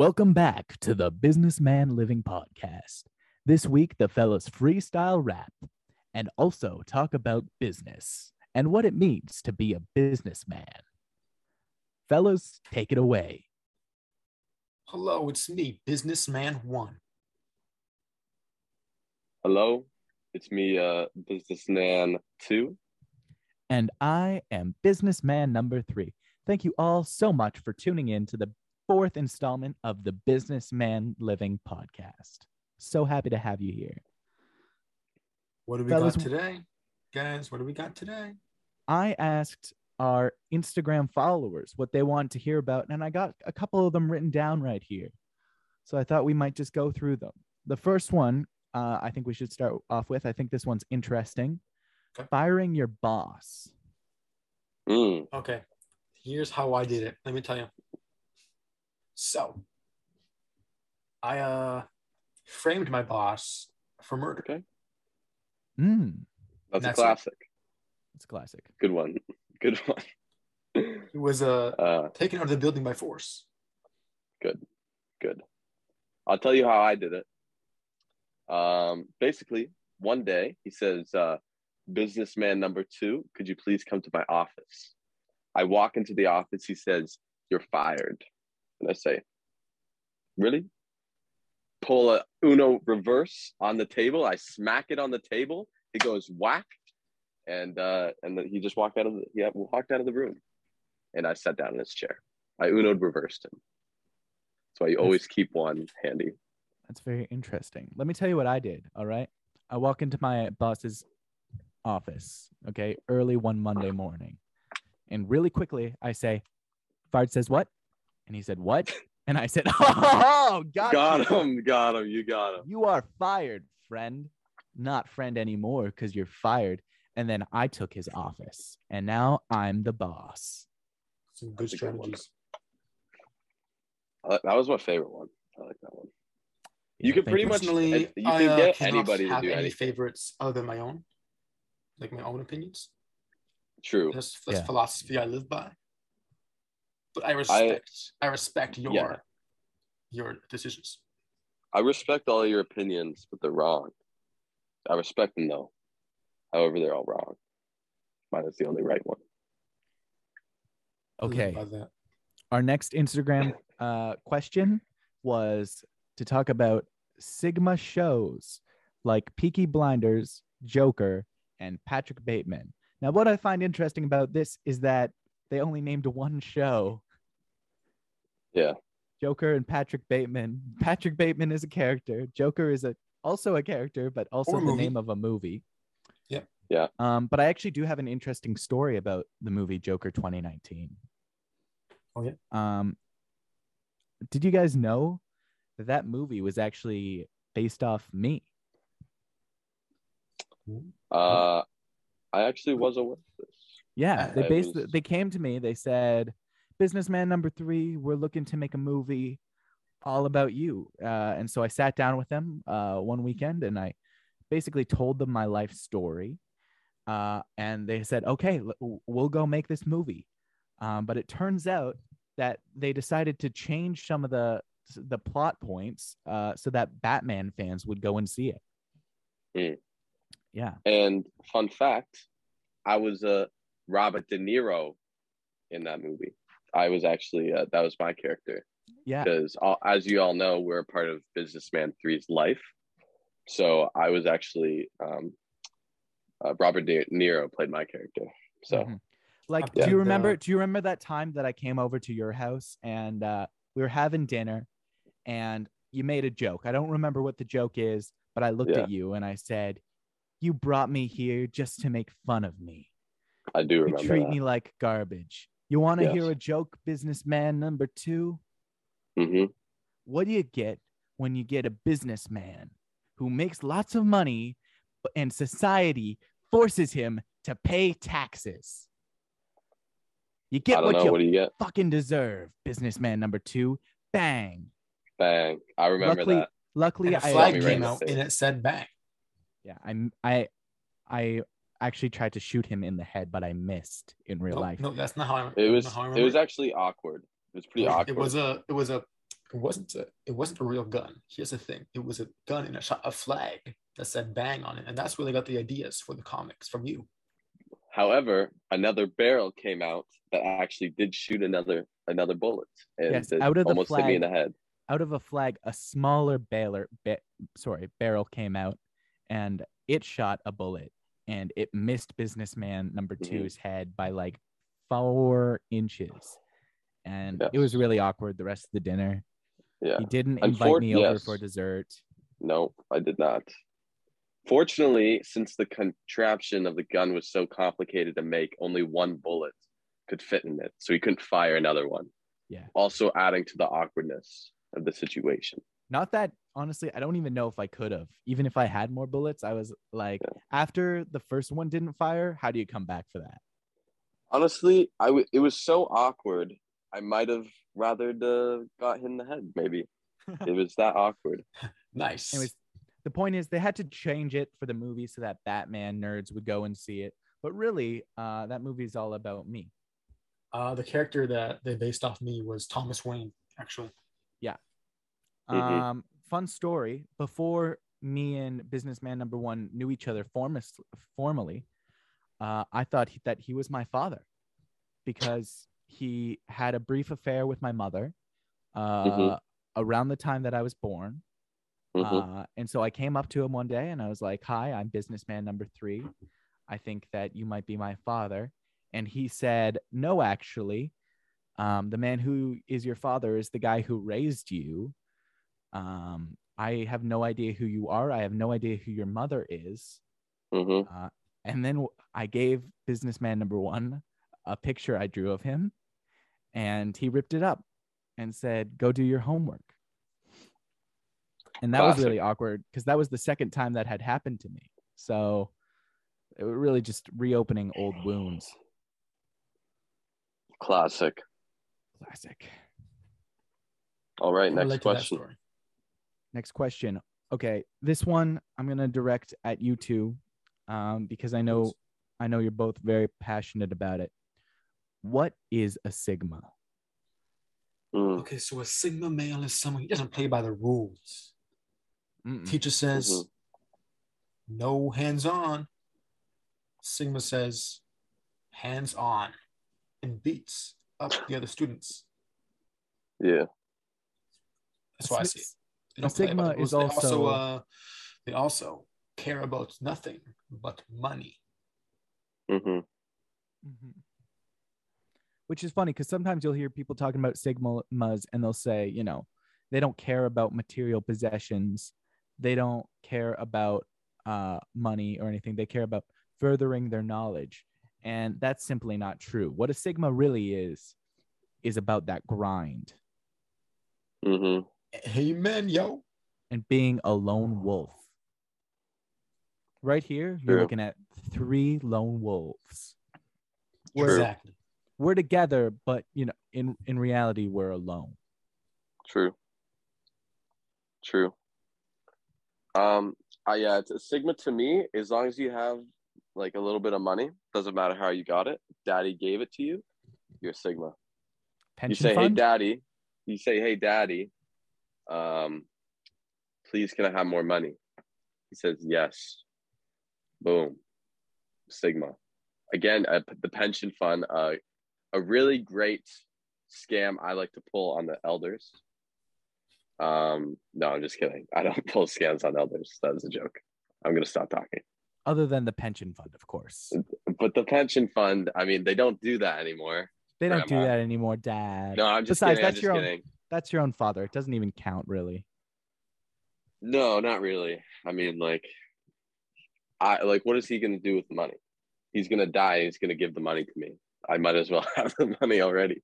Welcome back to the Businessman Living Podcast. This week, the fellas freestyle rap and also talk about business and what it means to be a businessman. Fellas, take it away. Hello, it's me, Businessman One. Hello, it's me, uh, businessman two. And I am businessman number three. Thank you all so much for tuning in to the fourth installment of the Businessman Living Podcast. So happy to have you here. What do we Fellas- got today? Guys, what do we got today? I asked our Instagram followers what they want to hear about, and I got a couple of them written down right here. So I thought we might just go through them. The first one, uh, I think we should start off with. I think this one's interesting. Okay. Firing your boss. Mm, Okay, here's how I did it. Let me tell you. So, I uh framed my boss for murder. okay, Mm, that's, That's a it. classic. it's a classic. Good one. Good one. He was uh uh, taken out of the building by force. good. Good. I'll tell you how I did it. Um, basically, one day he says, uh, "Businessman number two, could you please come to my office?" I walk into the office. He says, "You're fired," and I say, "Really?" Pull a Uno reverse on the table. I smack it on the table. It goes whack, and uh, and then he just walked out of the yeah walked out of the room, and I sat down in his chair. I Uno'd reversed him. That's why you always keep one handy. That's very interesting. Let me tell you what I did. All right. I walk into my boss's office, okay, early one Monday morning. And really quickly, I say, Fard says what? And he said, What? And I said, Oh, got, Got him, got him, you got him. You are fired, friend. Not friend anymore because you're fired. And then I took his office. And now I'm the boss. Some good That's good strategies. That was my favorite one. I like that one. You can pretty you. much Personally, you I uh, get cannot anybody to have do any anything. favorites other than my own, like my own opinions. True. That's that's Yeah. philosophy I live by. But I respect I, respect your Yeah. your decisions. I respect all your opinions, but they're wrong. I respect them though. However, they're all wrong. Mine is the only right one. Okay. Our next Instagram uh, question was to talk about Sigma shows like Peaky Blinders, Joker, and Patrick Bateman. Now, what I find interesting about this is that they only named one show. Yeah. Joker and Patrick Bateman. Patrick Bateman is a character. Joker is a also a character, but also Or the movie. name of a movie. Yeah. Yeah. Um, but I actually do have an interesting story about the movie Joker 2019. Oh, yeah? Um, did you guys know that that movie was actually based off me? Uh, I actually was aware of this. Yeah, they based was- they came to me. They said, "Businessman number three, we're looking to make a movie all about you." Uh, and so I sat down with them uh, one weekend, and I basically told them my life story. Uh, and they said, "Okay, l- we'll go make this movie." Um, but it turns out that they decided to change some of the the plot points uh, so that Batman fans would go and see it. Hmm. Yeah. And fun fact, I was uh, Robert De Niro in that movie. I was actually uh, that was my character Yeah. because as you all know, we're a part of Businessman 3's life. So I was actually um, uh, Robert De Niro played my character. So Mhm. Like, Yeah. do you remember? uh, do you remember that time that I came over to your house and uh, we were having dinner, and you made a joke? I don't remember what the joke is, but I looked Yeah. at you and I said, "You brought me here just to make fun of me. I do You treat that. me like garbage. You want to Yes. hear a joke, businessman number two? hmm What do you get when you get a businessman who makes lots of money, but- and society forces him to pay taxes?" You get what know. you What you get? fucking deserve, businessman number two. Bang. Bang! I remember luckily, that. luckily, And a I flag me right came out and it said bang. yeah, I'm I I actually tried to shoot him in the head, but I missed in real No, life. no, that's not how I. It was how I it was actually awkward. It was pretty awkward. It was a it was a it wasn't a it wasn't a real gun. Here's the thing: it was a gun and a shot a flag that said "bang" on it, and that's where they got the ideas for the comics from you. However, another barrel came out that actually did shoot another another bullet, and Yes, out of the almost hit me in the head. Out of a flag, a smaller baler, ba- sorry, barrel came out, and it shot a bullet, and it missed businessman number Mhm. two's head by like four inches, and it was really awkward the rest of the dinner. Yeah. He didn't Unfor- invite me over yes. for dessert. No, I did not. Fortunately, since the contraption of the gun was so complicated to make, only one bullet could fit in it, so he couldn't fire another one. Yeah. Also adding to the awkwardness of the situation. Not that honestly, I don't even know if I could have. Even if I had more bullets, I was like, after the first one didn't fire, how do you come back for that? Honestly, I w- it was so awkward. I might have rather uh, got hit in the head. Maybe it was that awkward. Nice. Anyways, the point is they had to change it for the movie so that Batman nerds would go and see it. But really, uh, that movie is all about me. uh, the character that they based off me was Thomas Wayne. Actually, Mhm. Um, fun story. Before me and businessman number one knew each other formis- formally, uh, I thought he, that he was my father because he had a brief affair with my mother uh, Mhm. around the time that I was born. Mhm. Uh, and so I came up to him one day and I was like, Hi, I'm businessman number three. I think that you might be my father. And he said, No, actually. Um, the man who is your father is the guy who raised you. Um, I have no idea who you are. I have no idea who your mother is. Mhm. Uh, and then I gave businessman number one a picture I drew of him, and he ripped it up and said, "Go do your homework." And that was really awkward because that was the second time that had happened to me. So it was really just reopening old wounds. Classic. Classic. All right, next relate to that question. Story. Next question. Okay, this one I'm gonna direct at you two, um, because I know I know you're both very passionate about it. What is a sigma? Mm, Okay, so a sigma male is someone he doesn't play by the rules. Mm-mm. Teacher says Mhm. no hands on. Sigma says hands on and beats up the other students. yeah. That's why I see it. They don't play sigma the is. They also also- uh, they also care about nothing but money. hmm Mhm. Which is funny because sometimes you'll hear people talking about sigmas and they'll say, you know, they don't care about material possessions. They don't care about uh, money or anything. They care about furthering their knowledge. And that's simply not true. What a sigma really is, is about that grind hmm Amen, yo. and being a lone wolf. Right here, you're looking at three lone wolves. We're, Exactly. we're together, but you know, in in reality, we're alone. True. True. Um, I yeah, it's a sigma to me. As long as you have like a little bit of money, doesn't matter how you got it. Daddy gave it to you. You're sigma. Pension you say, "Hey, daddy." You say, "Hey, daddy, um, please, can I have more money?" He says, "Yes." Boom. Sigma. Again, uh, the pension fund. Uh, a really great scam I like to pull on the elders. Um, no, I'm just kidding. I don't pull scams on elders. That was a joke. I'm gonna stop talking. other than the pension fund, of course. But the pension fund, I mean, they don't do that anymore. They don't do that anymore, Dad. No, I'm just Besides, kidding. I'm just your own- kidding. That's your own father. It doesn't even count, really. No, not really. I mean, like, I like, what is he gonna do with the money? He's gonna die. He's gonna give the money to me. I might as well have the money already.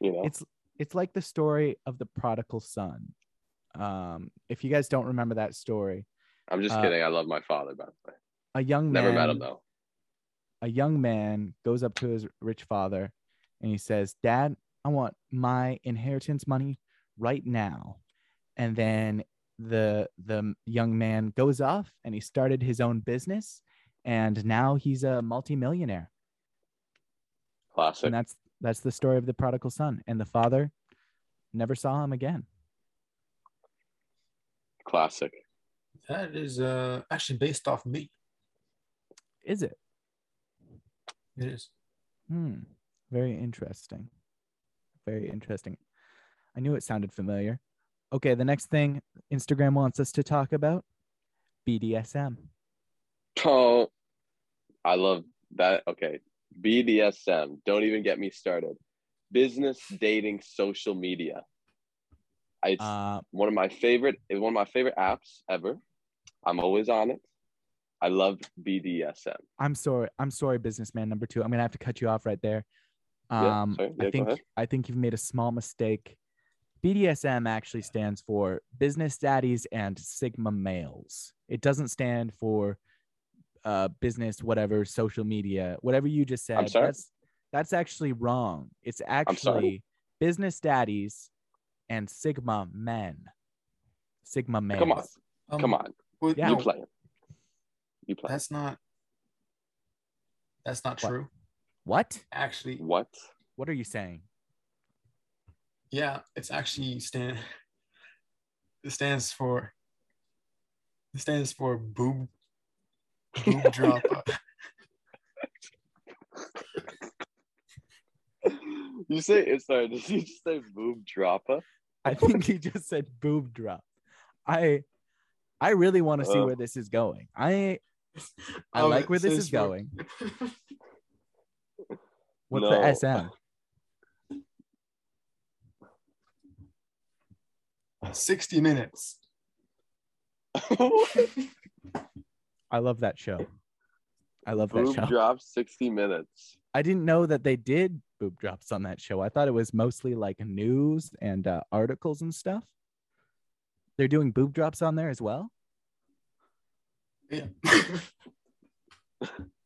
You know. It's it's like the story of the prodigal son. Um, if you guys don't remember that story, I'm just uh, kidding. I love my father, by the way. a young man Never met him though. a young man goes up to his rich father and he says, Dad, I want my inheritance money right now. And then the the young man goes off and he started his own business and now he's a multimillionaire. Classic. And that's that's the story of the prodigal son. And the father never saw him again. Classic. That is uh actually based off me. Is it? It is. Hmm. Very interesting. Very interesting. I knew it sounded familiar. Okay, the next thing Instagram wants us to talk about BDSM. Oh, I love that. Okay. BDSM. Don't even get me started. Business dating social media. It's Uh, one of my favorite it's one of my favorite apps ever. I'm always on it. I love BDSM. I'm sorry. I'm sorry, businessman number two. I'm gonna have to cut you off right there. Yeah, Um, sorry. Yeah, I think. I think you've made a small mistake. BDSM actually stands for Business Daddies and Sigma Males. It doesn't stand for uh, business, whatever, social media, whatever you just said. sorry? That's that's actually wrong. It's actually Business Daddies and Sigma Men. Sigma Males. Come on. Um, Come on. well, Yeah. You no, play. You play. That's not. That's not What? true. What? Actually, What? What are you saying? yeah, it's actually stand. It stands for. It stands for boob. Boob drop. You say it's sorry, did you just say boob dropper? I think he just said boob drop. I I really want to see Uh. where this is going. I I Oh, like where this is for- going. What's No. the SM? Sixty minutes. I love that show. I love that boob show. drop 60 minutes. I didn't know that they did boob drops on that show. I thought it was mostly like news and uh, articles and stuff. They're doing boob drops on there as well. Yeah.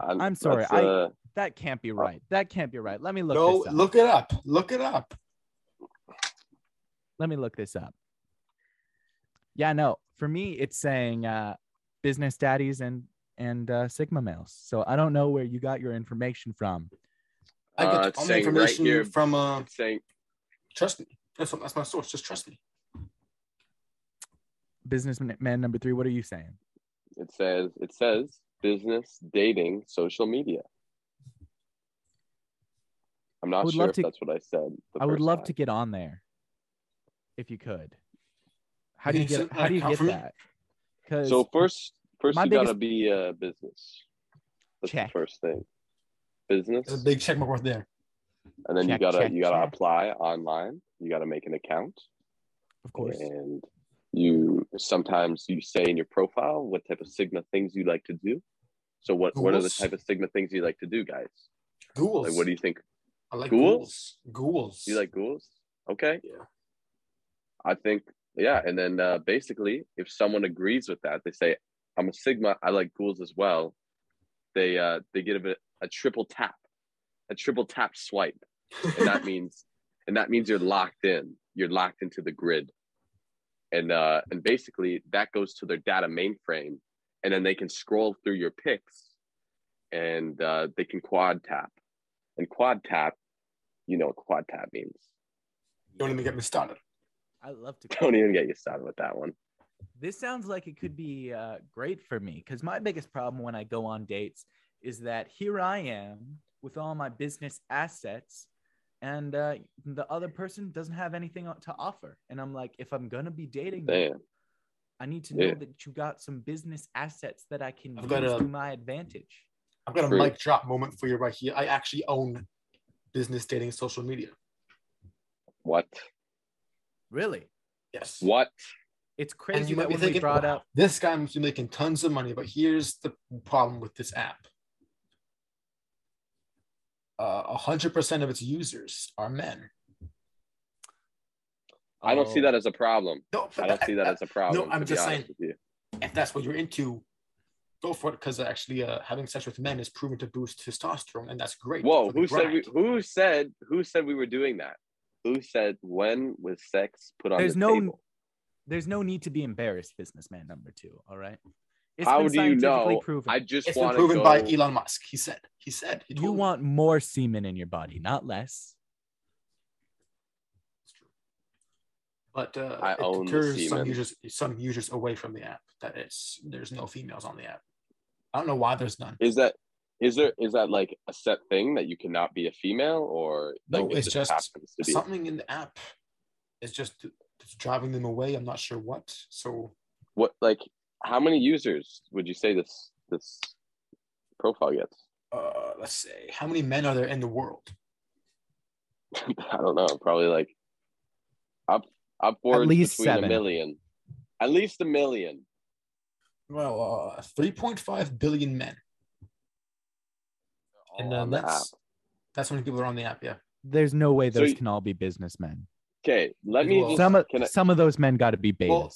I'm, I'm sorry, that's, I- uh, That can't be right. That can't be right. Let me look Go this up. look it up. Look it up. Let me look this up. Yeah, no. For me, it's saying uh, business daddies and and uh, sigma males. So I don't know where you got your information from. I Uh, get it's all my saying right information here- from. Uh, it's saying trust me. That's that's my source. Just trust me. Businessman number three. What are you saying? it says it says business dating social media. I'm not sure if to- that's what I said. I would love time. to get on there, if you could. How do you you get? How do you get that? Because So first, first my you gotta be a business. That's Check. the first thing. Business, There's a big check mark right there. and then check, you gotta check, you gotta check. apply online. You gotta make an account, of course, and you sometimes you say in your profile what type of Sigma things you like to do. So what what are the type of Sigma things you like to do, guys? Ghouls. Like what do you think? I like Ghouls? ghouls. Ghouls. You like ghouls? Okay. Yeah. I think yeah, and then uh, basically, if someone agrees with that, they say, "I'm a Sigma. I like ghouls as well." They uh, they give it a triple tap, a triple tap swipe, and that means and that means you're locked in. You're locked into the grid, and uh, and basically that goes to their data mainframe, and then they can scroll through your pics, and uh, they can quad tap, and quad tap, you know what quad tap means. Don't even get me started. I love to. Don't even get you started with that one. This sounds like it could be uh, great for me because my biggest problem when I go on dates is that here I am with all my business assets, and uh, the other person doesn't have anything to offer. And I'm like, if I'm gonna be dating, you, I need to know Yeah. that you got some business assets that I can I've use got a- to my advantage. I've got a True. mic drop moment for you right here. I actually own business dating social media. What? Really, Yes. What? it's And crazy you might that be when we thinking, brought up this guy must be making tons of money, but here's the problem with this app. Uh, 100% of its users are men. I don't see Oh, that as a problem. No, I don't see that as a problem. No, I'm just saying- if that's what you're into, go for it because actually uh, having sex with men is proven to boost testosterone, and that's great. Whoa, who said we? Who said? Who said we were doing that? Who said when was sex put on There's the no table? there's no need to be embarrassed, businessman number two. All right. It's How do you know? Proven. I just It's been want proven go. by Elon Musk. He said. He said. He you me. want more semen in your body, not less. It's true. but uh, I it own the deters some users some users away from the app. That it's there's no females on the app. I don't know why there's none. Is that is there is that like a set thing that you cannot be a female or No, like, it it's just happens to be? Something in the app is just it's driving them away. I'm not sure what. So What like how many users would you say this this profile gets? uh, let's say how many men are there in the world? I don't know, probably like up upwards least between seven. a million. At least a million. Well, uh, 3.5 billion men, and all uh, on the that's that's how many people are on the app. Yeah. There's no way So those you- can all be businessmen. Okay, let me Well, just Some of can I, some of those men got to be betas. Well,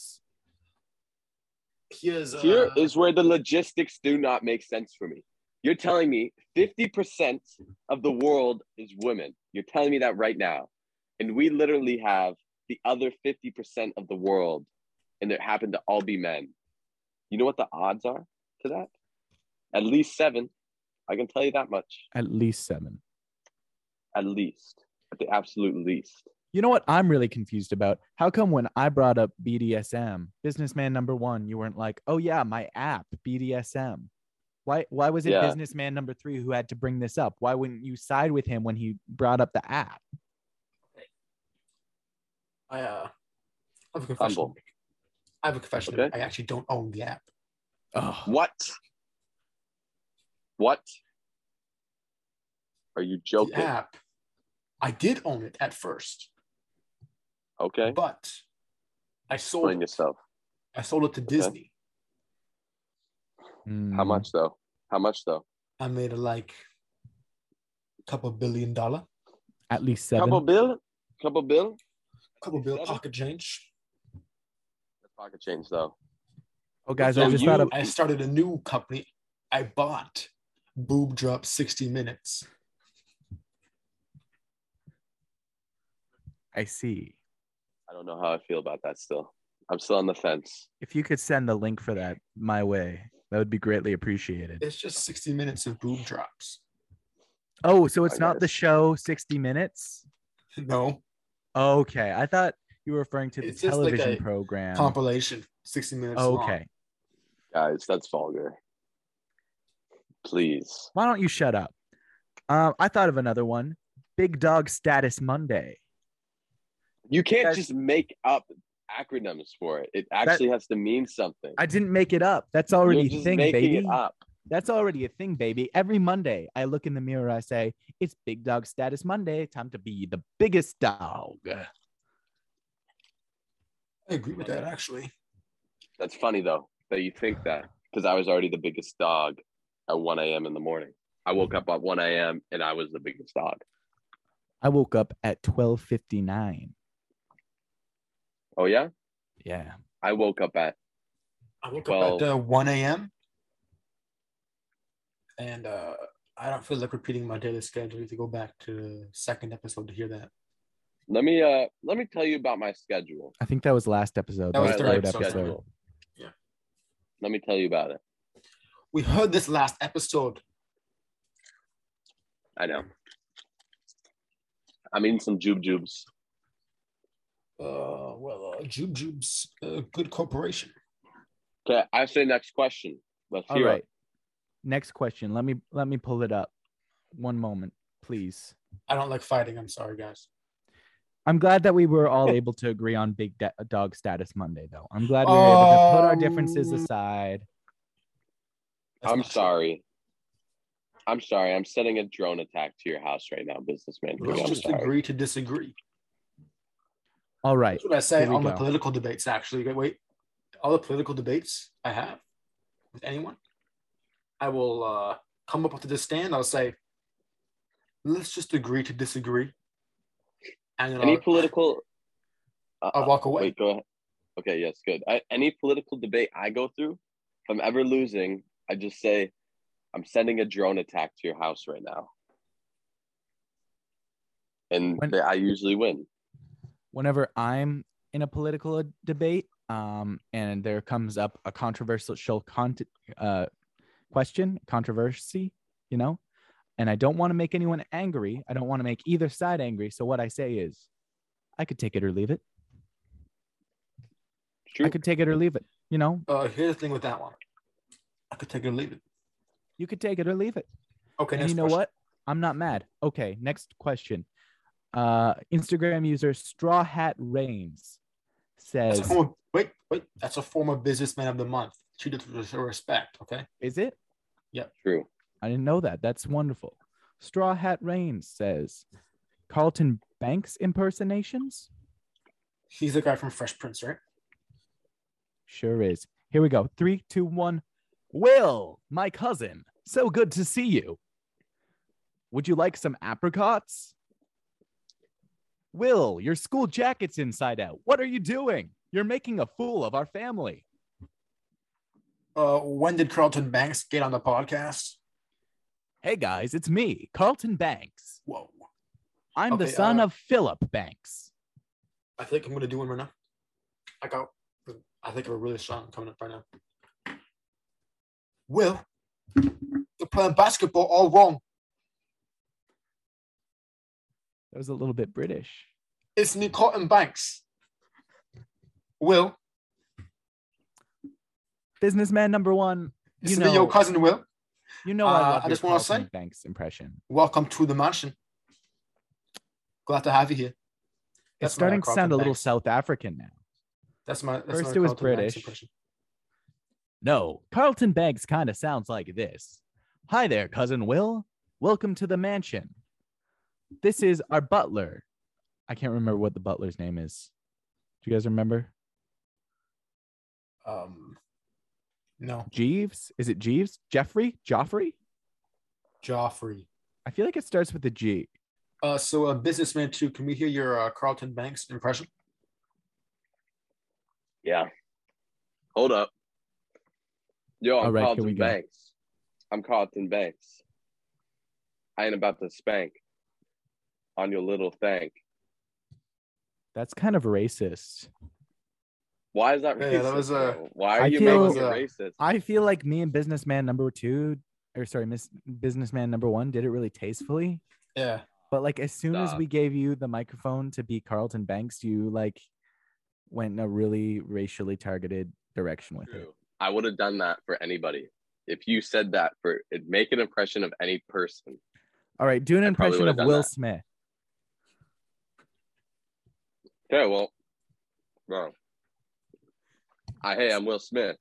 Here's uh, is where the logistics do not make sense for me. You're telling me 50% of the world is women. You're telling me that right now. And we literally have the other 50% of the world, and it happened to all be men. You know what the odds are to that? At least seven. I can tell you that much. At least seven. At least. At the absolute least. You know what I'm really confused about? How come when I brought up BDSM, businessman number one, you weren't like, oh yeah, my app, BDSM. Why why was it Yeah. businessman number three who had to bring this up? Why wouldn't you side with him when he brought up the app? I uh, I have a confession. Humble. I have a confession. Okay. I actually don't own the app. Oh, What? What? Are you joking? The app, I did own it at first, Okay. but I sold Explain it. yourself. I sold it to Disney. How mm, much though? How much though? I made a like couple billion dollar, At least seven. Couple bill? Couple bill? couple bill Seven? pocket change. That's pocket change though. oh, guys, So I just you- thought of. I started a new company. I bought Boob Drop 60 Minutes. I see. I don't know how I feel about that still. I'm still on the fence. If you could send the link for that my way, that would be greatly appreciated. It's just 60 minutes of boob drops. Oh, so it's not the show 60 Minutes? No Okay. I thought you were referring to the It's just like television a program. compilation, 60 minutes long. Okay. Guys, that's vulgar. Please. Why don't you shut up? Um, I thought of another one. Big Dog Status Monday. You can't Guys- just make up acronyms for it. It actually has to mean something. I didn't make it up. That's You're already a thing, baby. it up. That's already a thing, baby. Every Monday, I look in the mirror. I say, "It's Big Dog Status Monday. Time to be the biggest dog." I agree with that, actually. That's funny though that you think that because I was already the biggest dog at 1 a.m. in the morning. I woke up at 1 a.m. and I was the biggest dog. I woke up at twelve fifty nine. Oh yeah, Yeah. I woke up at I woke Well- up at uh, 1 a.m. And uh, I don't feel like repeating my daily schedule. You have to go back to the second episode to hear that. let me uh let me tell you about my schedule. I think that was last episode. That was My third life episode. Yeah. Let me tell you about it. We heard this last episode. I know. I'm eating some jube jubes. Uh, well, uh, Jube Jube's a good corporation. Okay, I say next question. Let's All hear right. it. Next question. Let me let me pull it up. One moment, please. I don't like fighting. I'm sorry, guys. I'm glad that we were all able to agree on Big Da- Dog Status Monday, though. I'm glad we were able to put our differences Um, aside. That's I'm not true. sorry. I'm sorry. I'm sending a drone attack to your house right now, businessman. Let's just sorry. agree to disagree. All right. That's what I say Here we on the political debates, actually. Wait, wait. All the political debates I have with anyone, I will uh, come up with this stand. I'll say, let's just agree to disagree. And Any I'll, political. Uh, I'll walk away. Wait, go ahead. Okay, yes, good. I, any political debate I go through, if I'm ever losing, I just say, I'm sending a drone attack to your house right now. And When- I usually win. Whenever I'm in a political debate, um, and there comes up a controversial content, uh, question, controversy, you know, and I don't want to make anyone angry. I don't want to make either side angry. So what I say is, I could take it or leave it. True. I could take it or leave it. You know, Uh, here's the thing with that one. I could take it or leave it. you could take it or leave it. Okay, and next you know question. what? I'm not mad. Okay, next question. Uh, Instagram user Straw Hat Reigns says, a of, wait, wait. That's a former businessman of the month. Treat it with respect. Okay. "Is it? Yeah, true. I didn't know that. That's wonderful." Straw Hat Reigns says, "Carlton Banks impersonations." He's the guy from Fresh Prince, right? Sure is. Here we go. Three, two, one. Will, my cousin, so good to see you. Would you like some apricots? Will, your school jacket's inside out. What are you doing? You're making a fool of our family. Uh, when did Carlton Banks get on the podcast? Hey guys, it's me, Carlton Banks. Whoa. I'm the son uh, of Philip Banks. I think I'm gonna do one right now. I got. I think of a really strong coming up right now. Will, you're playing basketball all wrong. That was a little bit British. It's me, Carlton Banks. Will, Businessman number one. it's You me, your know, cousin Will. you know uh, I love I just wanna say- Banks impression. Welcome to the mansion. Glad to have you here. It's That's my starting to sound a little Banks. South African now. That's my. That's First my it was British. No, Carlton Banks kind of sounds like this. Hi there, cousin Will. Welcome to the mansion. This is our butler. I can't remember what the butler's name is. Do you guys remember? Um, no, Jeeves? Is it Jeeves? Jeffrey? Joffrey? Joffrey. I feel like it starts with a G. Uh, so uh, businessman too. Can we hear your uh, Carlton Banks impression? Yeah. Hold up. Yo, I'm All right, here Carlton. Banks. I'm Carlton Banks. I ain't about to spank on your little thank. That's kind of racist. Why is that Yeah, racist? that was, uh, bro? Why are I you feel- making it Uh, racist? I feel like me and businessman number two, or sorry, miss businessman number one did it really tastefully. Yeah. But like as soon as we gave you the microphone to be Carlton Banks, you like went in a really racially targeted direction with it. I would have done that for anybody. If you said that for it, make an impression of any person. All right, do an I impression of Will that. Smith. Okay, well, bro. I hey, I'm Will Smith.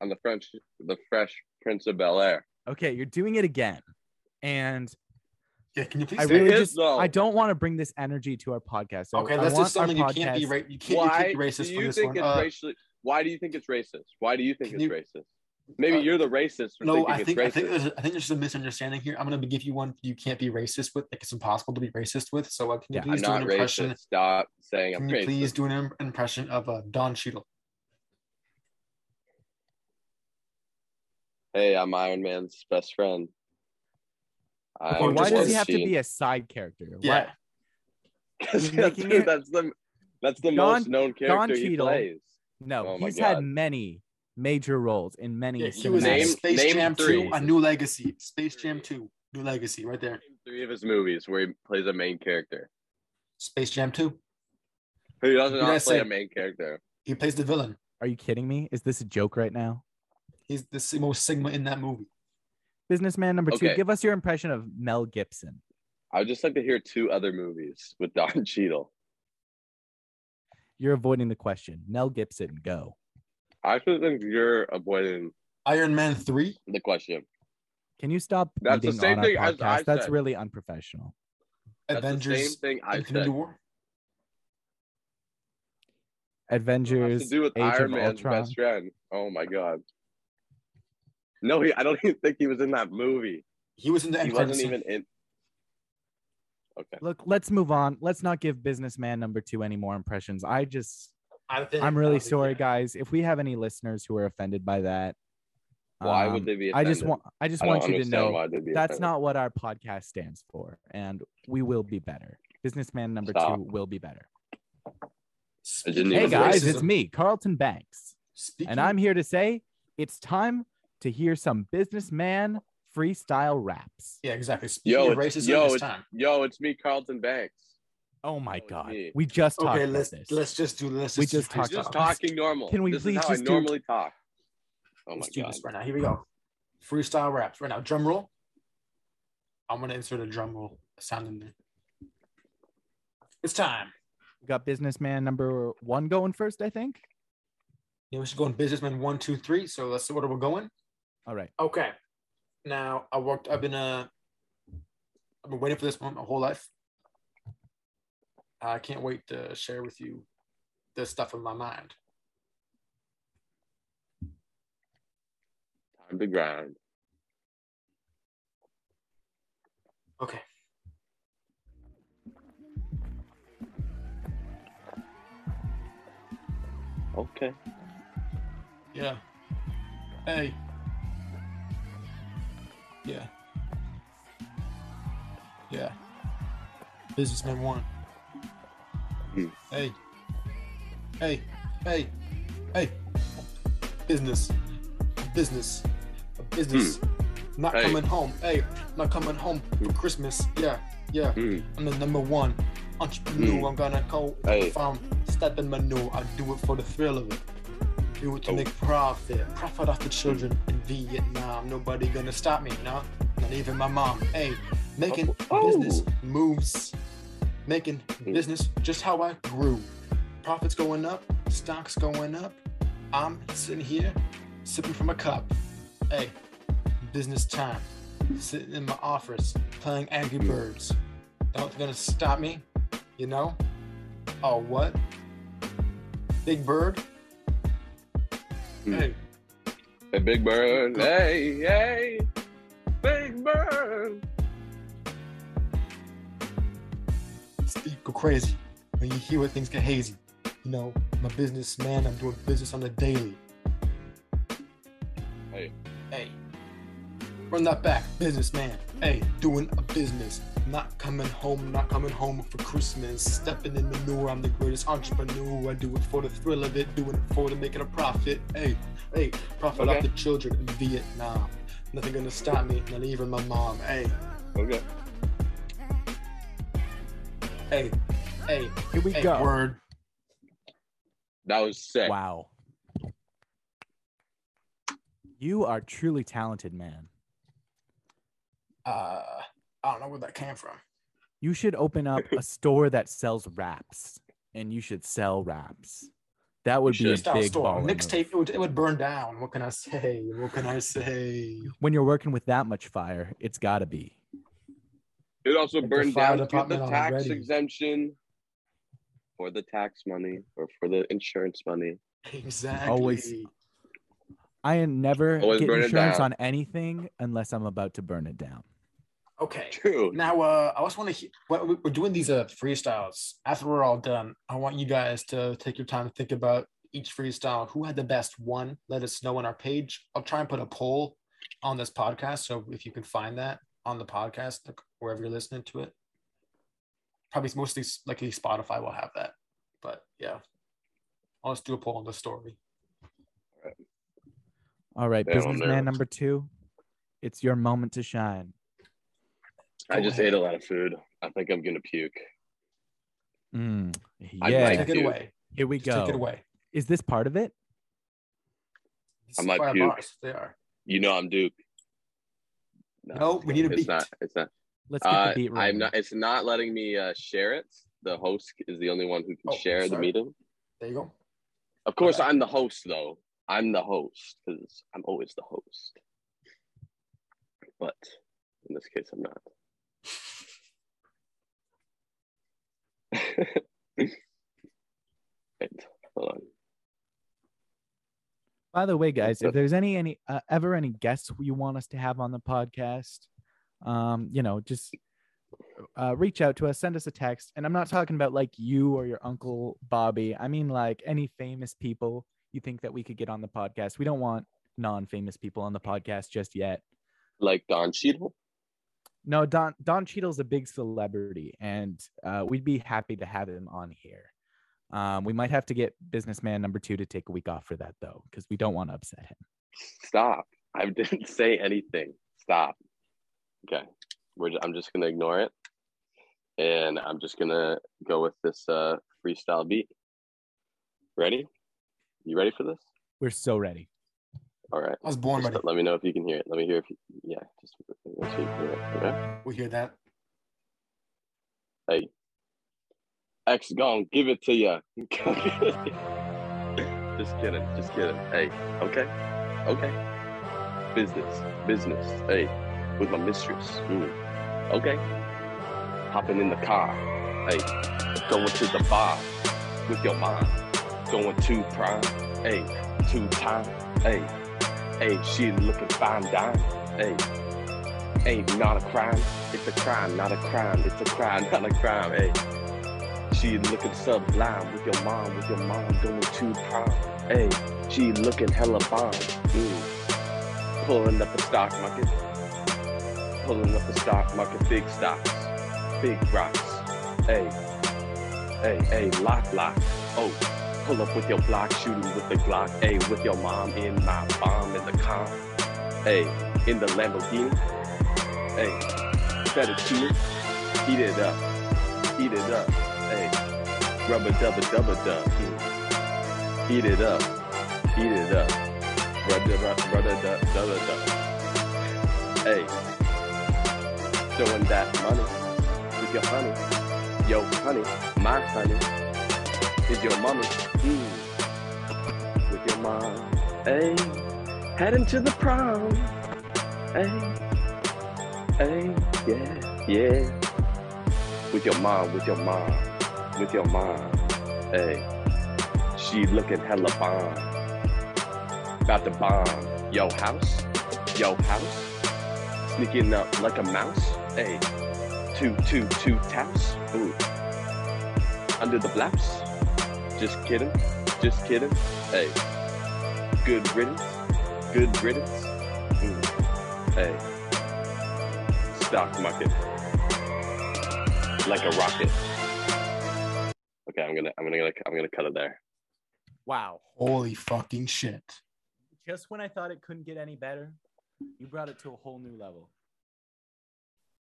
I'm the French, the Fresh Prince of Bel Air. Okay, you're doing it again. And Yeah. Can you please? I say really is, just though. I don't want to bring this energy to our podcast. I- Okay, I let's just something our you can't be podcast- ra- you can't, you Why can't be racist do for you this think one. it's Uh, racially? Why do you think it's racist? Why do you think Can it's you- racist? Maybe Uh, you're the racist for no, I think I think there's I think there's a misunderstanding here. I'm gonna give you one you can't be racist with. Like it's impossible to be racist with. So uh, can you Yeah, I'm please do not an impression? racist. Stop saying I'm Can you racist. please do an impression of uh, Don Cheadle? Hey, I'm Iron Man's best friend. Okay, Okay, I'm why does he one have to be a side character? Why- Yeah. Because that's, it- that's the that's the Don- most known character Don Cheadle. plays. No, Oh my he's had many major roles in many Yeah, he was cinematic. in Name- Space name Jam three. 2, A New Legacy. Space Jam 2, New Legacy, right there. Three of his movies where he plays a main character. Space Jam 2. He does What did not play say? a main character. He plays the villain. Are you kidding me? Is this a joke right now? He's the si- most Sigma in that movie. Businessman number two, Okay. give us your impression of Mel Gibson. I would just like to hear two other movies with Don Cheadle. You're avoiding the question. Mel Gibson, go. I actually think you're avoiding Iron Man 3. the question. Can you stop That's the same thing as I podcast? That's said. really unprofessional. That's the same Avengers thing I Infinity said. War. Avengers, to do with Age Iron of Man's Ultron. best friend. Oh my god. No, he, I don't even think he was in that movie. He was in the He end wasn't credits even in. Okay. Look, let's move on. Let's not give businessman number two any more impressions. I just, I think, I'm really sorry, yeah. guys. If we have any listeners who are offended by that, Why um, would they be I just want, I just I want you to know why they'd be that's offended. not what our podcast stands for, and we will be better. Businessman number Stop. two will be better. Speaking Hey, Hey of guys, it's me, Carlton Banks, Speaking, and I'm here to say it's time to hear some businessman freestyle raps. Yeah, exactly. Speaking Yo, of it's, racism, yo, it's it's, time. yo, it's me, Carlton Banks. Oh my Oh, god. me. We just talked Okay, about let's this. let's just do let's We just do just talked He's just talking normal. Can we this please is how just I do- normally talk. Oh my Let's do god. this right now. Here we go. Freestyle raps right now. Drum roll. I'm gonna insert a drum roll sound in there. It's time. We got businessman number one going first, I think. Yeah, we should go in businessman one, two, three. So let's see where we're going. All right. Okay. Now I worked. I've been uh, I've been waiting for this moment my whole life. I can't wait to share with you the stuff in my mind. Time to grind. Okay. Okay. Yeah. Hey. Yeah. Yeah. Businessman one. Hmm. Hey. Hey. Hey. Hey. Business. Business. A business. Not Hey. coming home. Hey. Not coming home for Christmas. Yeah. Yeah. Mm. I'm the number one entrepreneur. Hmm. I'm gonna go Hey. if I'm stepping manure. I do it for the thrill of it. Do it to Oh. make profit. Profit off the children in Vietnam. Nobody gonna stop me, no? Not even my mom. Hey, making Oh. business moves. Making business just how I grew. Profits going up, stocks going up. I'm sitting here sipping from a cup. Hey, business time. Sitting in my office playing Angry Birds. Don't gonna stop me, you know? Oh, what? Big Bird? Hmm. Hey, Hey, Big Bird. Hey, hey. Big Bird. Go crazy when you hear what things get hazy. You know, I'm a businessman, I'm doing business on the daily. Hey. Hey. Run that back, businessman. Hey, doing a business. Not coming home, not coming home for Christmas. Stepping in manure, I'm the greatest entrepreneur. I do it for the thrill of it, doing it for the making a profit. Hey, hey, profit Okay. off the children in Vietnam. Nothing gonna stop me, not even my mom. Hey, Okay. Hey, hey, Here we hey, go. word. That was sick. Wow. You are truly talented, man. Uh, I don't know where that came from. You should open up a store that sells wraps, and you should sell wraps. That would be a big store, mixtape. It would, it would burn down. What can I say? What can I say? When you're working with that much fire, it's got to be. It also Like burned down to the tax already. exemption for the tax money or for the insurance money. Exactly. Always- I never Always get insurance on anything unless I'm about to burn it down. Okay. True. Now, uh, I just want to. He- well, we- we're doing these uh freestyles. After we're all done, I want you guys to take your time to think about each freestyle. Who had the best one? Let us know on our page. I'll try and put a poll on this podcast. So if you can find that on the podcast, like, wherever you're listening to it, probably mostly likely Spotify will have that. But yeah, I'll just do a poll on the story. All right, Damn, I'm businessman number two. It's your moment to shine. I just ahead. ate a lot of food. I think I'm gonna puke. Mm, I yeah, might Take it away. here we Just go. take it away. Is this part of it? I might Fire puke. bars, They are. You know I'm Duke. No, we need a it's not. It's not. Let's get Uh, the beat rolling. I'm not. It's not letting me uh, share it. The host is the only one who can Oh, share the sorry. meeting. There you go. Of course, Okay. I'm the host, though. I'm the host because I'm always the host. But in this case, I'm not. Wait, hold on. By the way, guys, if there's any any uh, ever any guests you want us to have on the podcast, um, you know, just uh, reach out to us, send us a text, and I'm not talking about like you or your uncle Bobby. I mean like any famous people you think that we could get on the podcast. We don't want non-famous people on the podcast just yet. Like Don Cheadle. No, Don Don Cheadle's a big celebrity, and uh, we'd be happy to have him on here. Um, we might have to get businessman number two to take a week off for that though, because we don't want to upset him. Stop. I didn't say anything. Stop. Okay. We're, ju- I'm just going to ignore it. and I'm just gonna go with this uh, freestyle beat. Ready? You ready for this? We're so ready. All right. I was born Just ready. let me know if you can hear it. Let me hear if you, yeah, just make sure you hear it. Okay. We hear that. Hey, X gone, give it to ya. just kidding, just kidding. Hey, okay, okay. Business, business. Hey, with my mistress. Mm. Okay. Hopping in the car. Hey, going to the bar with your mom. Going to prom. Hey, two time. Hey, hey, she looking fine dime. Hey, ain't not a crime. It's a crime, not a crime. It's a crime, not a crime. Hey, she looking sublime with your mom, with your mom going to prom. Hey, she looking hella bomb. Mm. Pulling up the stock market, pulling up the stock market, big stocks, big rocks. Hey, hey, hey, lock, lock. Oh, pull up with your block, shooting with the Glock. Hey, with your mom in my bomb in the car. Hey, in the Lamborghini. Hey, fettuccine, eat it up, eat it up. Hey, rubber dubber dubber dub. Mm. Eat it up, eat it up. Rubber rubber rubber dub. Hey, throwing that money with your honey. Yo, honey, my honey is your mommy. Mm. With your mom. Hey, heading to the prom. Hey. Hey, yeah, yeah. With your mom, with your mom, with your mom. Hey, she looking hella bomb. About to bomb. Yo house, yo house. Sneaking up like a mouse. Hey, two, two, two taps. Ooh. Under the blouse. Just kidding, just kidding. Hey, good riddance, good riddance. Mm. Hey stock market like a rocket. Okay, I'm gonna I'm gonna I'm gonna cut it there. Wow. Holy fucking shit. Just when I thought it couldn't get any better, you brought it to a whole new level.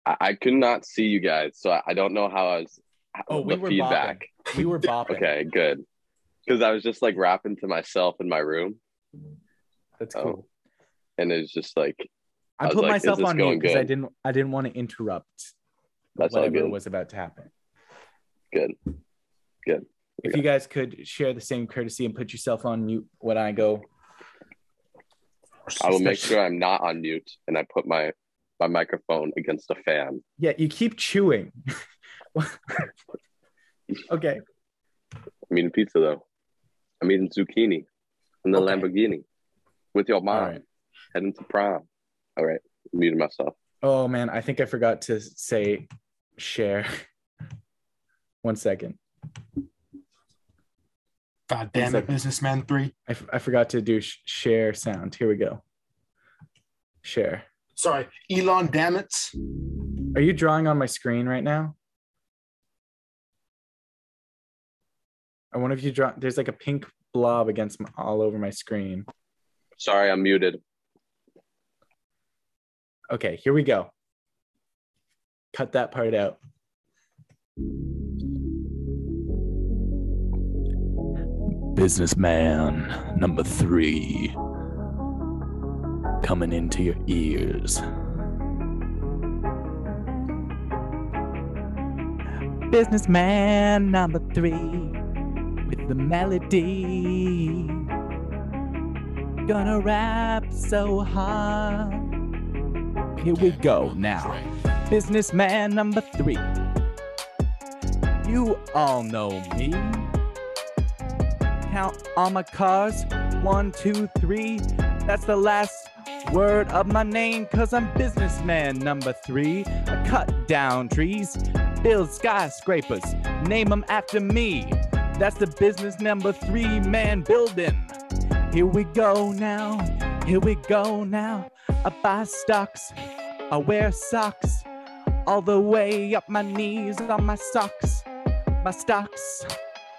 I, I could not see you guys, so I, I don't know how I was. Oh, we were feedback. We were bopping. Okay, good. Because I was just like rapping to myself in my room, That's Oh, cool. and it's just like I I put like, myself on mute because I didn't I didn't want to interrupt that's whatever was about to happen. Good. Good. If you guys could share the same courtesy and put yourself on mute when I go. I will make sure I'm not on mute, and I put my my microphone against a fan. Yeah, you keep chewing. okay. I'm eating pizza though. I'm eating zucchini in the Okay. Lamborghini with your mom right. heading to prom. All right, muted myself. Oh man, I think I forgot to say share. One second. God damn it, businessman three. I, f- I forgot to do sh- share sound. Here we go. Share. Sorry, Elon. Damn it. Are you drawing on my screen right now? I wonder if you draw. There's like a pink blob against my, all over my screen. Sorry, I'm muted. Okay, here we go. Cut that part out. Businessman number three coming into your ears. Businessman number three with the melody. Gonna rap so hard. Here we go now. Businessman number three. You all know me. Count all my cars. One, two, three. That's the last word of my name, cause I'm businessman number three. I cut down trees, build skyscrapers, name them after me. That's the business number three man building. Here we go now, here we go now. I buy stocks, I wear socks, all the way up my knees on my socks. My stocks,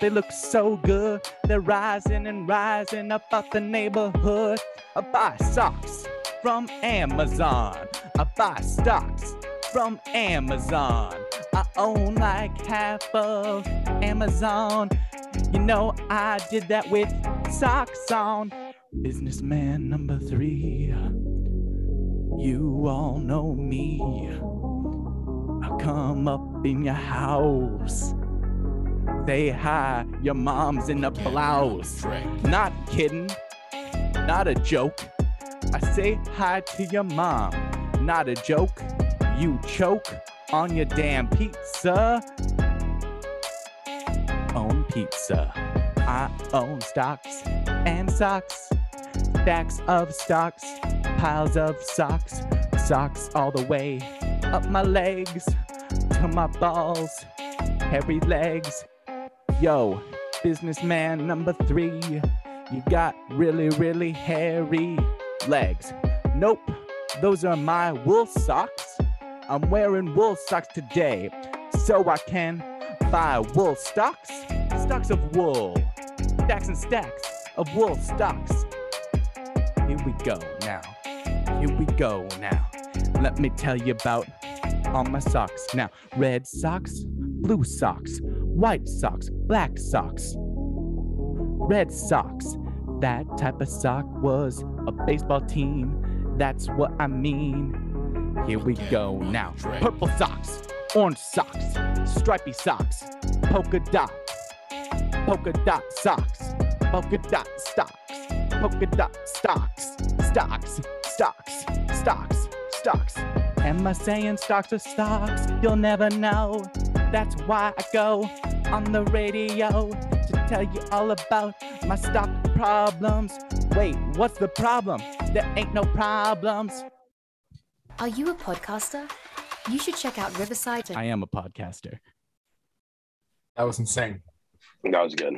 they look so good. They're rising and rising up out the neighborhood. I buy socks from Amazon. I buy stocks from Amazon. I own like half of Amazon. You know, I did that with socks on. Businessman number three. You all know me. I come up in your house. Say hi, your mom's in a blouse. Not kidding, not a joke. I say hi to your mom, not a joke. You choke on your damn pizza. Own pizza. I own stocks and socks. Stacks of stocks, piles of socks, socks all the way up my legs to my balls, hairy legs. Yo, businessman number three, you got really, really hairy legs. Nope, those are my wool socks. I'm wearing wool socks today, so I can buy wool stocks, stocks of wool, stacks and stacks of wool stocks. Here we go now. Here we go now. Let me tell you about all my socks now. Red socks, blue socks, white socks, black socks, red socks. That type of sock was a baseball team. That's what I mean. Here we go now. Purple socks, orange socks, stripy socks, polka dot, polka dot socks, polka dot socks, polka dot stocks, stocks, stocks, stocks, stocks. Am I saying stocks or stocks? You'll never know. That's why I go on the radio to tell you all about my stock problems. Wait, what's the problem? There ain't no problems. Are you a podcaster? You should check out Riverside. I am a podcaster. That was insane. That was good.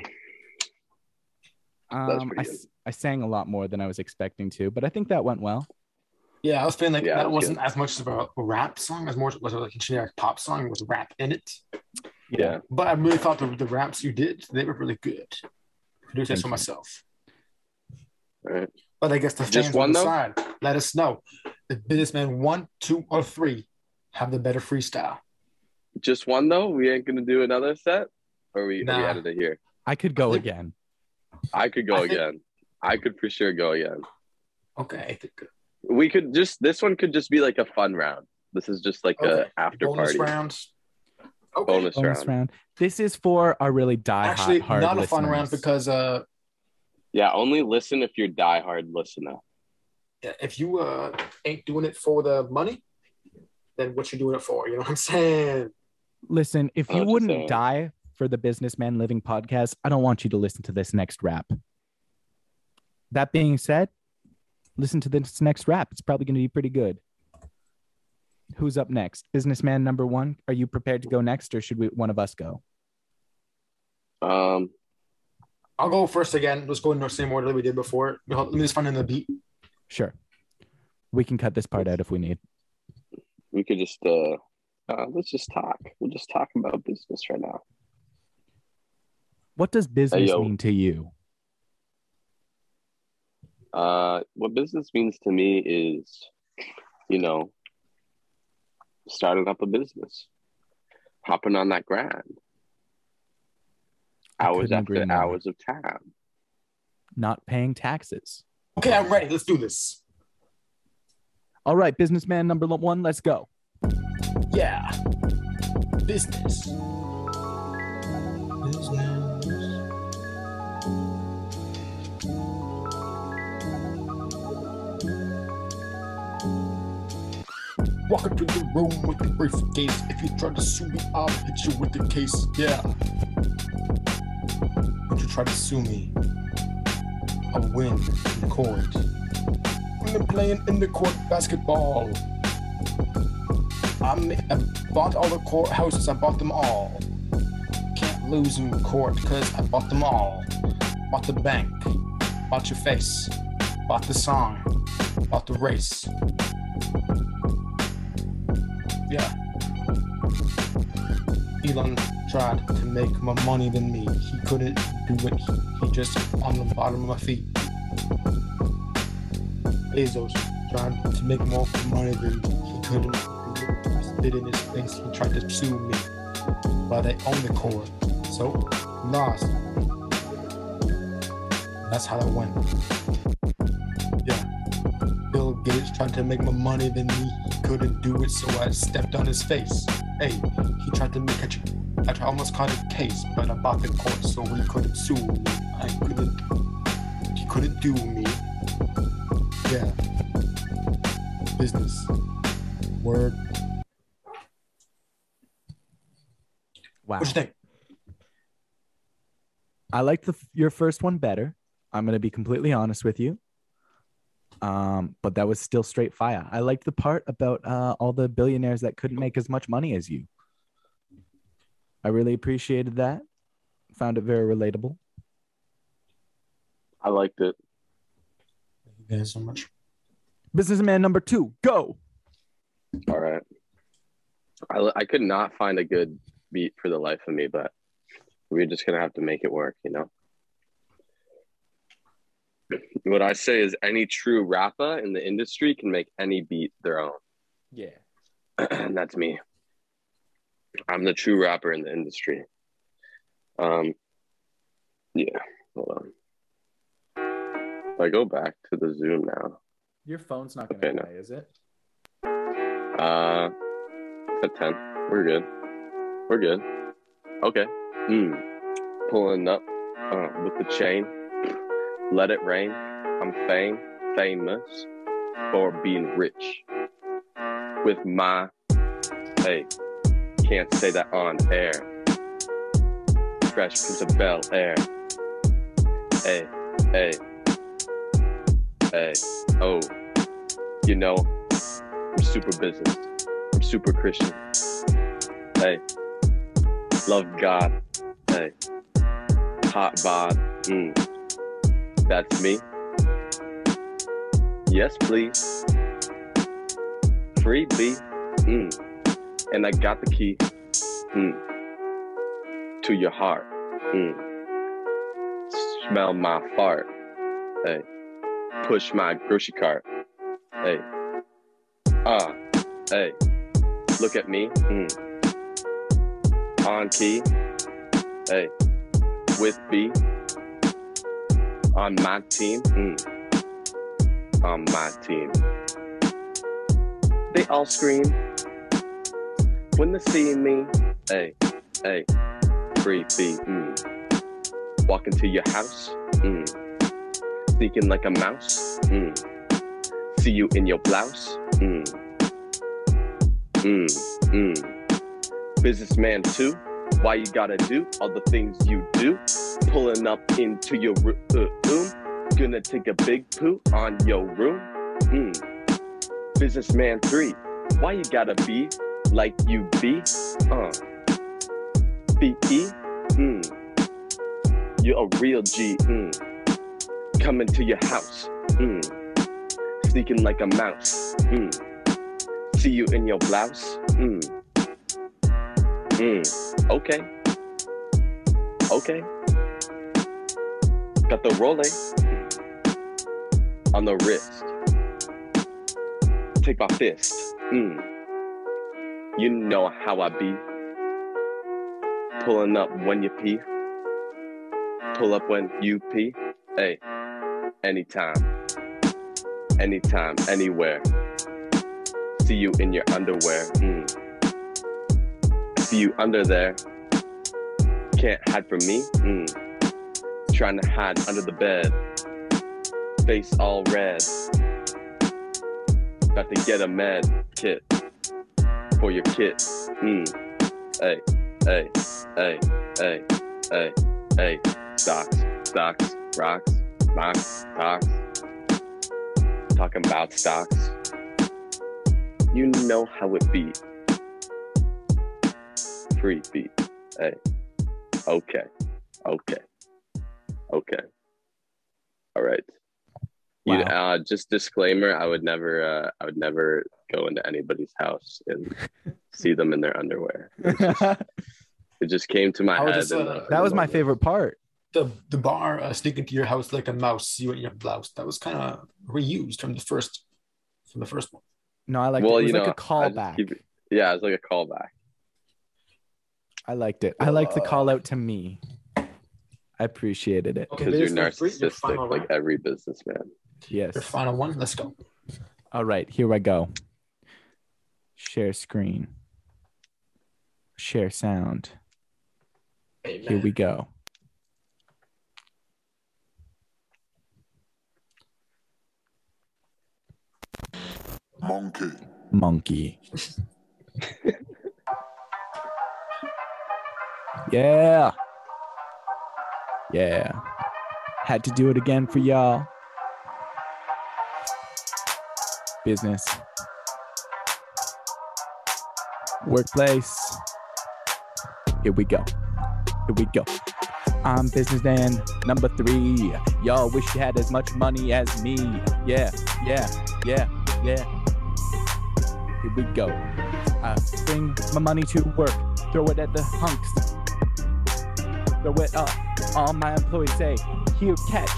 was Um, pretty I, good. s- I sang a lot more than I was expecting to, but I think that went well. Yeah, I was feeling like Yeah, that was wasn't as much of a rap song as more was like a generic pop song with rap in it. Yeah. But I really thought the, the raps you did, they were really good. Produce this Thank for myself. All right. But I guess the Just fans one, will though? decide. Let us know. If businessman one, two, or three have the better freestyle. Just one though. We ain't gonna do another set, or we, Nah. we added it here. I could go I think- again. I could go I think- again. I could for sure go again. Okay, I think We could just this one could just be like a fun round. This is just like Okay. a after bonus party rounds. Okay. bonus, Bonus round. round. This is for our really die Actually, hard not a fun round because uh, Yeah, only listen if you're diehard listener. if you uh ain't doing it for the money, then what you doing it for? You know what I'm saying? Listen, if you wouldn't saying. die for the Businessman Living podcast, I don't want you to listen to this next rap. That being said, listen to this next rap. It's probably going to be pretty good. Who's up next? Businessman number one. Are you prepared to go next, or should we one of us go? Um, I'll go first again. Let's go in the same order that we did before. Let me just find in the beat. Sure. We can cut this part out if we need. we could just uh, uh let's just talk. We'll just talk about business right now. What does business yo. mean to you? Uh, what business means to me is, you know, starting up a business, hopping on that grind, I hours after agree more. hours of time. Not paying taxes. Okay, I'm ready. Let's do this. All right, businessman number one, let's go. Yeah. Business. Business. Walk into the room with the briefcase. If you try to sue me, I'll hit you with the case. Yeah. Don't you try to sue me? I'll win in court. I'm playing in the court basketball. I, ma- I bought all the courthouses, I bought them all. Can't lose in court because I bought them all. Bought the bank, bought your face, bought the song, bought the race. Yeah. Elon tried to make more money than me. He couldn't do it. He, just on the bottom of my feet. Bezos tried to make more money than me. He couldn't do I spit in his face. He tried to sue me, but I own the core. so lost. That's how it went. Yeah. Bill Gates tried to make more money than me. Couldn't do it, so I stepped on his face. Hey, he tried to make a. I almost caught a case, but I bought the court, so he couldn't sue me. I couldn't. He couldn't do me. Yeah. Business. Word. Wow. What you think? I liked the your first one better. I'm gonna be completely honest with you. Um, but that was still straight fire. I liked the part about uh, all the billionaires that couldn't make as much money as you. I really appreciated that. Found it very relatable. I liked it. Thank you guys so much. Businessman number two, go. All right. I, I could not find a good beat for the life of me, but we're just gonna have to make it work, you know. What I say is, any true rapper in the industry can make any beat their own, Yeah. and that's me. I'm the true rapper in the industry. Um, yeah. Hold on. If I go back to the Zoom now. Your phone's not gonna Okay, no. die, is it? Uh, at 10. We're good. We're good. Okay. Mm. Pulling up uh, with the chain. Let it rain. I'm fame, famous for being rich. With my, hey, can't say that on air. Fresh Prince of Bel Air. Hey, hey, hey, oh, you know, I'm super business. I'm super Christian. Hey, love God. Hey, hot bod. Mm. That's me. Yes, please. Free B. Mm. And I got the key. Mm. To your heart. Mm. Smell my fart. Hey. Push my grocery cart. Hey. Ah. Hey. Look at me. Mm. On key. Hey. With B. On my team. Mm. On my team. They all scream when they see me. Hey, hey, free feet. Mm. Walk into your house. Mm. Sneaking like a mouse. Mm. See you in your blouse. Mm. Mm. Mm. Businessman two. Why you gotta do all the things you do? Pulling up into your uh, room. Gonna take a big poo on your room. Mm. Businessman three. Why you gotta be like you be? Uh. B-E? Mm. You're a real G. Mm. Coming to your house. Mm. Sneaking like a mouse. Mm. See you in your blouse. Mm. Mm. Okay. Okay. Got the Rolex on the wrist. Take my fist. Mm. You know how I be. Pulling up when you pee. Pull up when you pee. Hey, anytime. Anytime, anywhere. See you in your underwear. Mm. See you under there. Can't hide from me. Mm. Trying to hide under the bed. Face all red. Got to get a med kit for your kit. Mm. Hey, hey, hey, hey, hey, hey. Stocks, stocks, rocks, rocks, stocks. Talking about stocks. You know how it be. Free beat. Hey. Okay. Okay. Okay. All right. You, Wow. uh, just disclaimer: I would never, uh, I would never go into anybody's house and see them in their underwear. It just came to my I head. just, uh, the- that was my moment. favorite part. The the bar uh, sneak into your house like a mouse, see you in your blouse. That was kind of reused from the first from the first one. No, I like well, it. It was you like know, a I just callback. keep it- Yeah, it's like a callback. I liked it. I liked the Uh, call out to me. I appreciated it. Okay, Because you're business three, your narcissistic like round. every businessman. Yes. Your final one. Let's go. All right, here I go. Share screen. Share sound. Amen. Here we go. Monkey. Monkey. yeah. Yeah. Had to do it again for y'all. Business. Workplace. Here we go. Here we go. I'm businessman number three. Y'all wish you had as much money as me. Yeah, yeah, yeah, yeah. Here we go. I bring my money to work, throw it at the hunks. Throw it up. All my employees say, Here, catch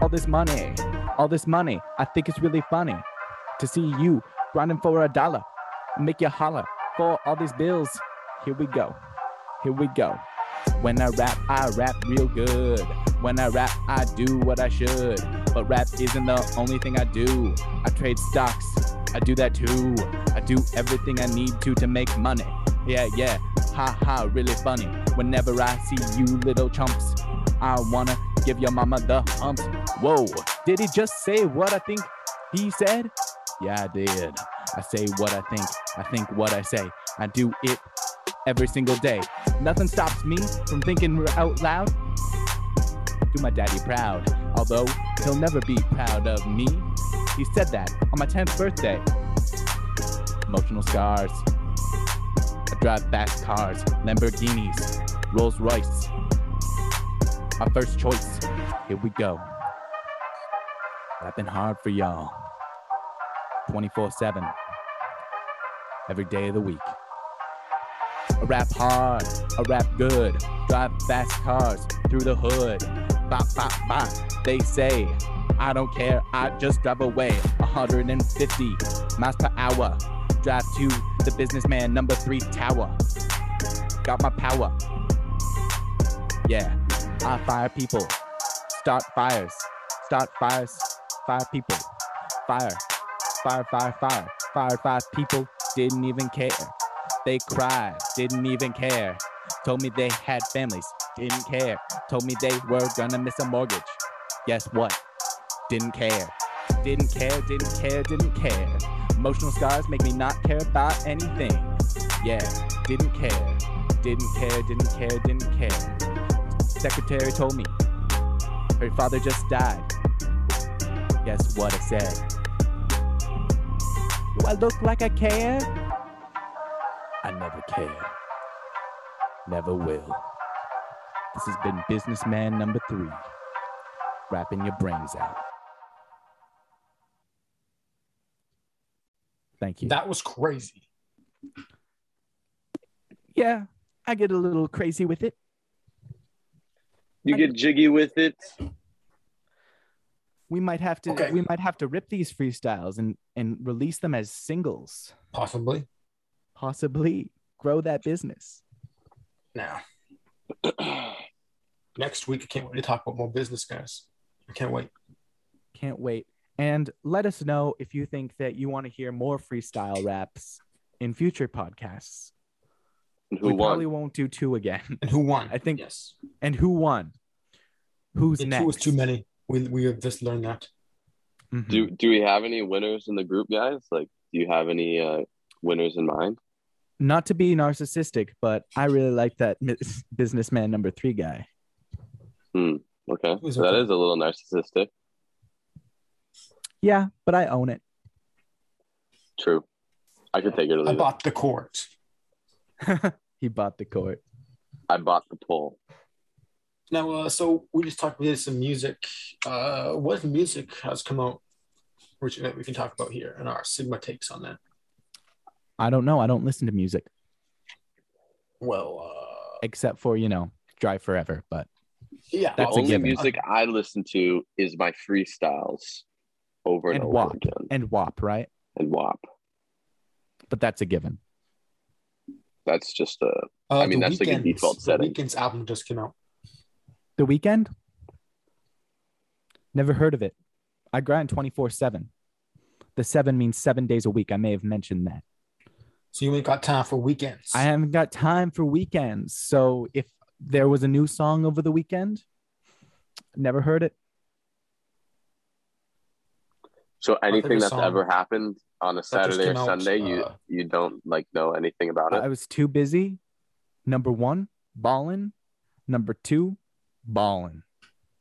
all this money. All this money. I think it's really funny to see you grinding for a dollar. Make you holler for all these bills. Here we go. Here we go. When I rap, I rap real good. When I rap, I do what I should. But rap isn't the only thing I do. I trade stocks, I do that too. I do everything I need to to make money. Yeah, yeah, ha ha, really funny. Whenever I see you little chumps, I wanna give your mama the humps. Whoa, did he just say what I think he said? Yeah, I did. I say what I think, I think what I say. I do it every single day. Nothing stops me from thinking out loud. Do my daddy proud, although he'll never be proud of me. He said that on my 10th birthday. Emotional scars. Drive fast cars, Lamborghinis, Rolls Royce. My first choice. Here we go. Rapping hard for y'all. 24 7. Every day of the week. I rap hard, I rap good. Drive fast cars through the hood. Bop, bop, bop. They say, I don't care, I just drive away. 150 miles per hour. Drive to the businessman number three tower. Got my power. Yeah, I fire people. Start fires. Start fires. Fire people. Fire. Fire, fire, fire. Fire five people. Didn't even care. They cried, didn't even care. Told me they had families, didn't care. Told me they were gonna miss a mortgage. Guess what? Didn't care. Didn't care, didn't care, didn't care. Emotional scars make me not care about anything. Yeah, didn't care. Didn't care, didn't care, didn't care. Secretary told me her father just died. Guess what I said? Do I look like I care? I never care. Never will. This has been businessman number three. Rapping your brains out. Thank you. That was crazy. yeah, I get a little crazy with it. You get jiggy with it. We might have to Okay. we might have to rip these freestyles and and release them as singles. Possibly. Possibly grow that business. Now, next week, I can't wait to talk about more business, guys. I can't wait. Can't wait. And let us know if you think that you want to hear more freestyle raps in future podcasts. And who we won? probably won't do two again. And who won? I think- yes. And who won? Who's Yeah, next? two was too many. We we have just learned that. Mhm. Do do we have any winners in the group, guys? Like, do you have any uh, winners in mind? Not to be narcissistic, but I really like that mis- businessman number three guy. Okay, Who's so that okay? is a little narcissistic. Yeah, but I own it. True. I could take it I leave it. bought the court. he bought the court. I bought the pole. Now, uh, so we just talked about some music. Uh, what music has come out, which that we can talk about here, and our Sigma takes on that. I don't know. I don't listen to music Well, uh, except for, you know, Drive Forever. But yeah, The That's a only given. music I listen to is my freestyles over and, And over WAP. again and WAP, right? and WAP. But that's a given. That's just a Uh, I mean, The that's like a Weeknd's- default The setting. Weeknd's album just came out. The weekend? Never heard of it. I grind 24 7. The seven means seven days a week. I may have mentioned that. So you ain't got time for weekends. I haven't got time for weekends. So if there was a new song over the weekend, never heard it. So anything that's song ever happened on a just Saturday or came out, Sunday, you uh, you don't like know anything about it. I was too busy. Number one, ballin'. Number two, ballin'.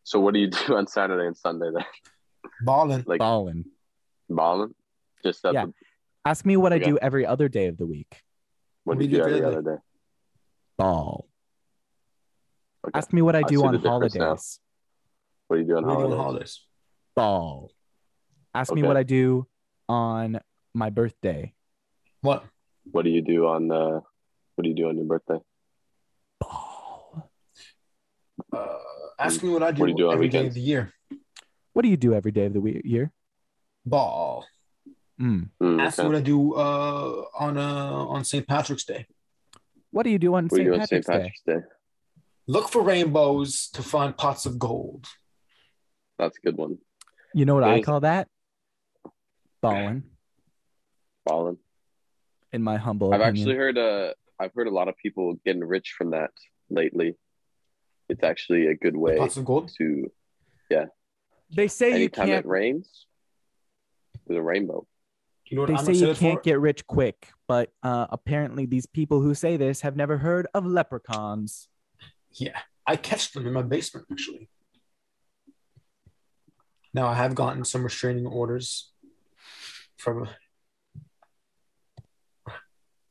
So what do you do on Saturday and Sunday then? Ballin'. Like Ballin'. balling? Just Yeah. what, Ask me what I do every other day of the week. what do you do every other day? Ball. Okay. Ask me what I I do see on the now. holidays. What do you do on What do do on holidays? holidays? Ball. Ask me what I do on my birthday. What? What do you do on uh what do you do on your birthday? Ball. Uh, ask me what I do, What do you do on every day weekends? of the year. What do you do every day of the we- year? Ball. Mm. Mm, Ask okay. me what I do uh, on uh, on St. Patrick's Day. What do you do on What do you St. do on St. Patrick's Day? Day? Look for rainbows to find pots of gold. That's a good one. You know what I call that? Ballin', Balling. in my humble I've opinion. actually heard uh I've heard a lot of people getting rich from that lately. It's actually a good way Pots of gold. to yeah. they say you can't it rains, there's a rainbow. You know what they I'm say you excited can't for? get rich quick, but uh, apparently these people who say this have never heard of leprechauns. Yeah, I catch them in my basement actually. Now I have gotten some restraining orders from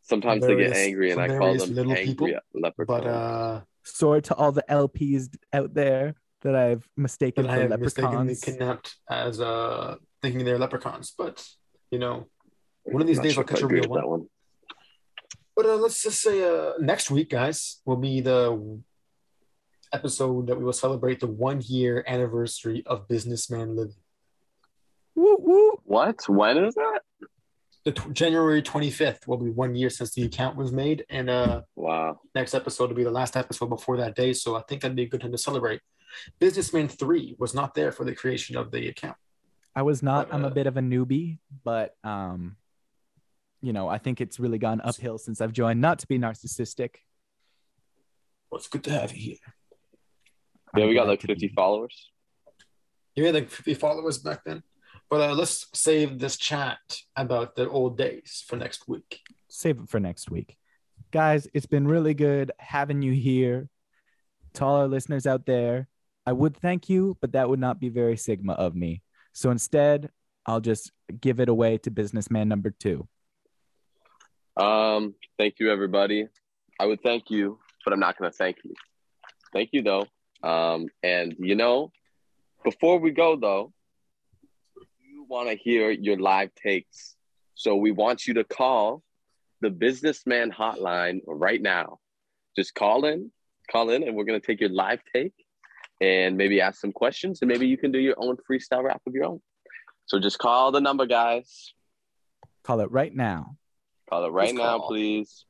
Sometimes they get angry and I call them little angry people, leprechauns. but uh Sorry to all the LPs out there that I've mistaken that I for have mistakenly leprechauns. kidnapped as uh thinking they're leprechauns, but you know, one of these Not days sure I'll catch if I a agree real one. one. But uh, let's just say uh, next week, guys, will be the episode that we will celebrate the one year anniversary of Businessman Living. Woo woo. What? When is that? The tw- January 25th will be one year since the account was made, and uh, Wow. next episode will be the last episode before that day. So I think that'd be a good time to celebrate. Businessman 3 was not there for the creation of the account. I was not. I'm a Uh, bit of a newbie, but um, you know, I think it's really gone uphill since I've joined. Not to be narcissistic. Well, it's good to have you here. Yeah, we got like 50 be- followers. You had like 50 followers back then. But uh, let's save this chat about the old days for next week. Save it for next week, guys. It's been really good having you here. To all our listeners out there, I would thank you, but that would not be very Sigma of me. So instead, I'll just give it away to businessman number two. Um, thank you everybody. I would thank you, but I'm not gonna thank you. Thank you though. Um, and you know, before we go though, you want to hear your live takes. So we want you to call the businessman hotline right now. Just call in, call in, and we're gonna take your live take and maybe ask some questions, and maybe you can do your own freestyle rap of your own. So just call the number, guys. Call it right now. Call it right Please now, call. please.